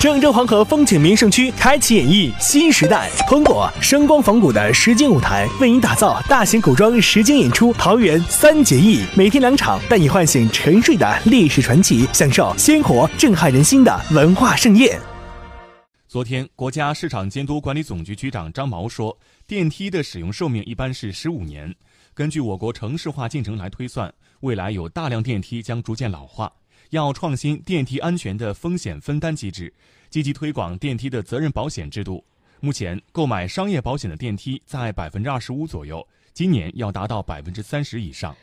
郑州黄河风景名胜区开启演绎新时代，通过声光仿古的实景舞台，为您打造大型古装实景演出《桃园三结义》，每天两场，带你唤醒沉睡的历史传奇，享受鲜活震撼人心的文化盛宴。昨天，国家市场监督管理总局局长张毛说，电梯的使用寿命一般是十五年。根据我国城市化进程来推算，未来有大量电梯将逐渐老化。要创新电梯安全的风险分担机制，积极推广电梯的责任保险制度。目前，购买商业保险的电梯在百分之二十五左右，今年要达到百分之三十以上。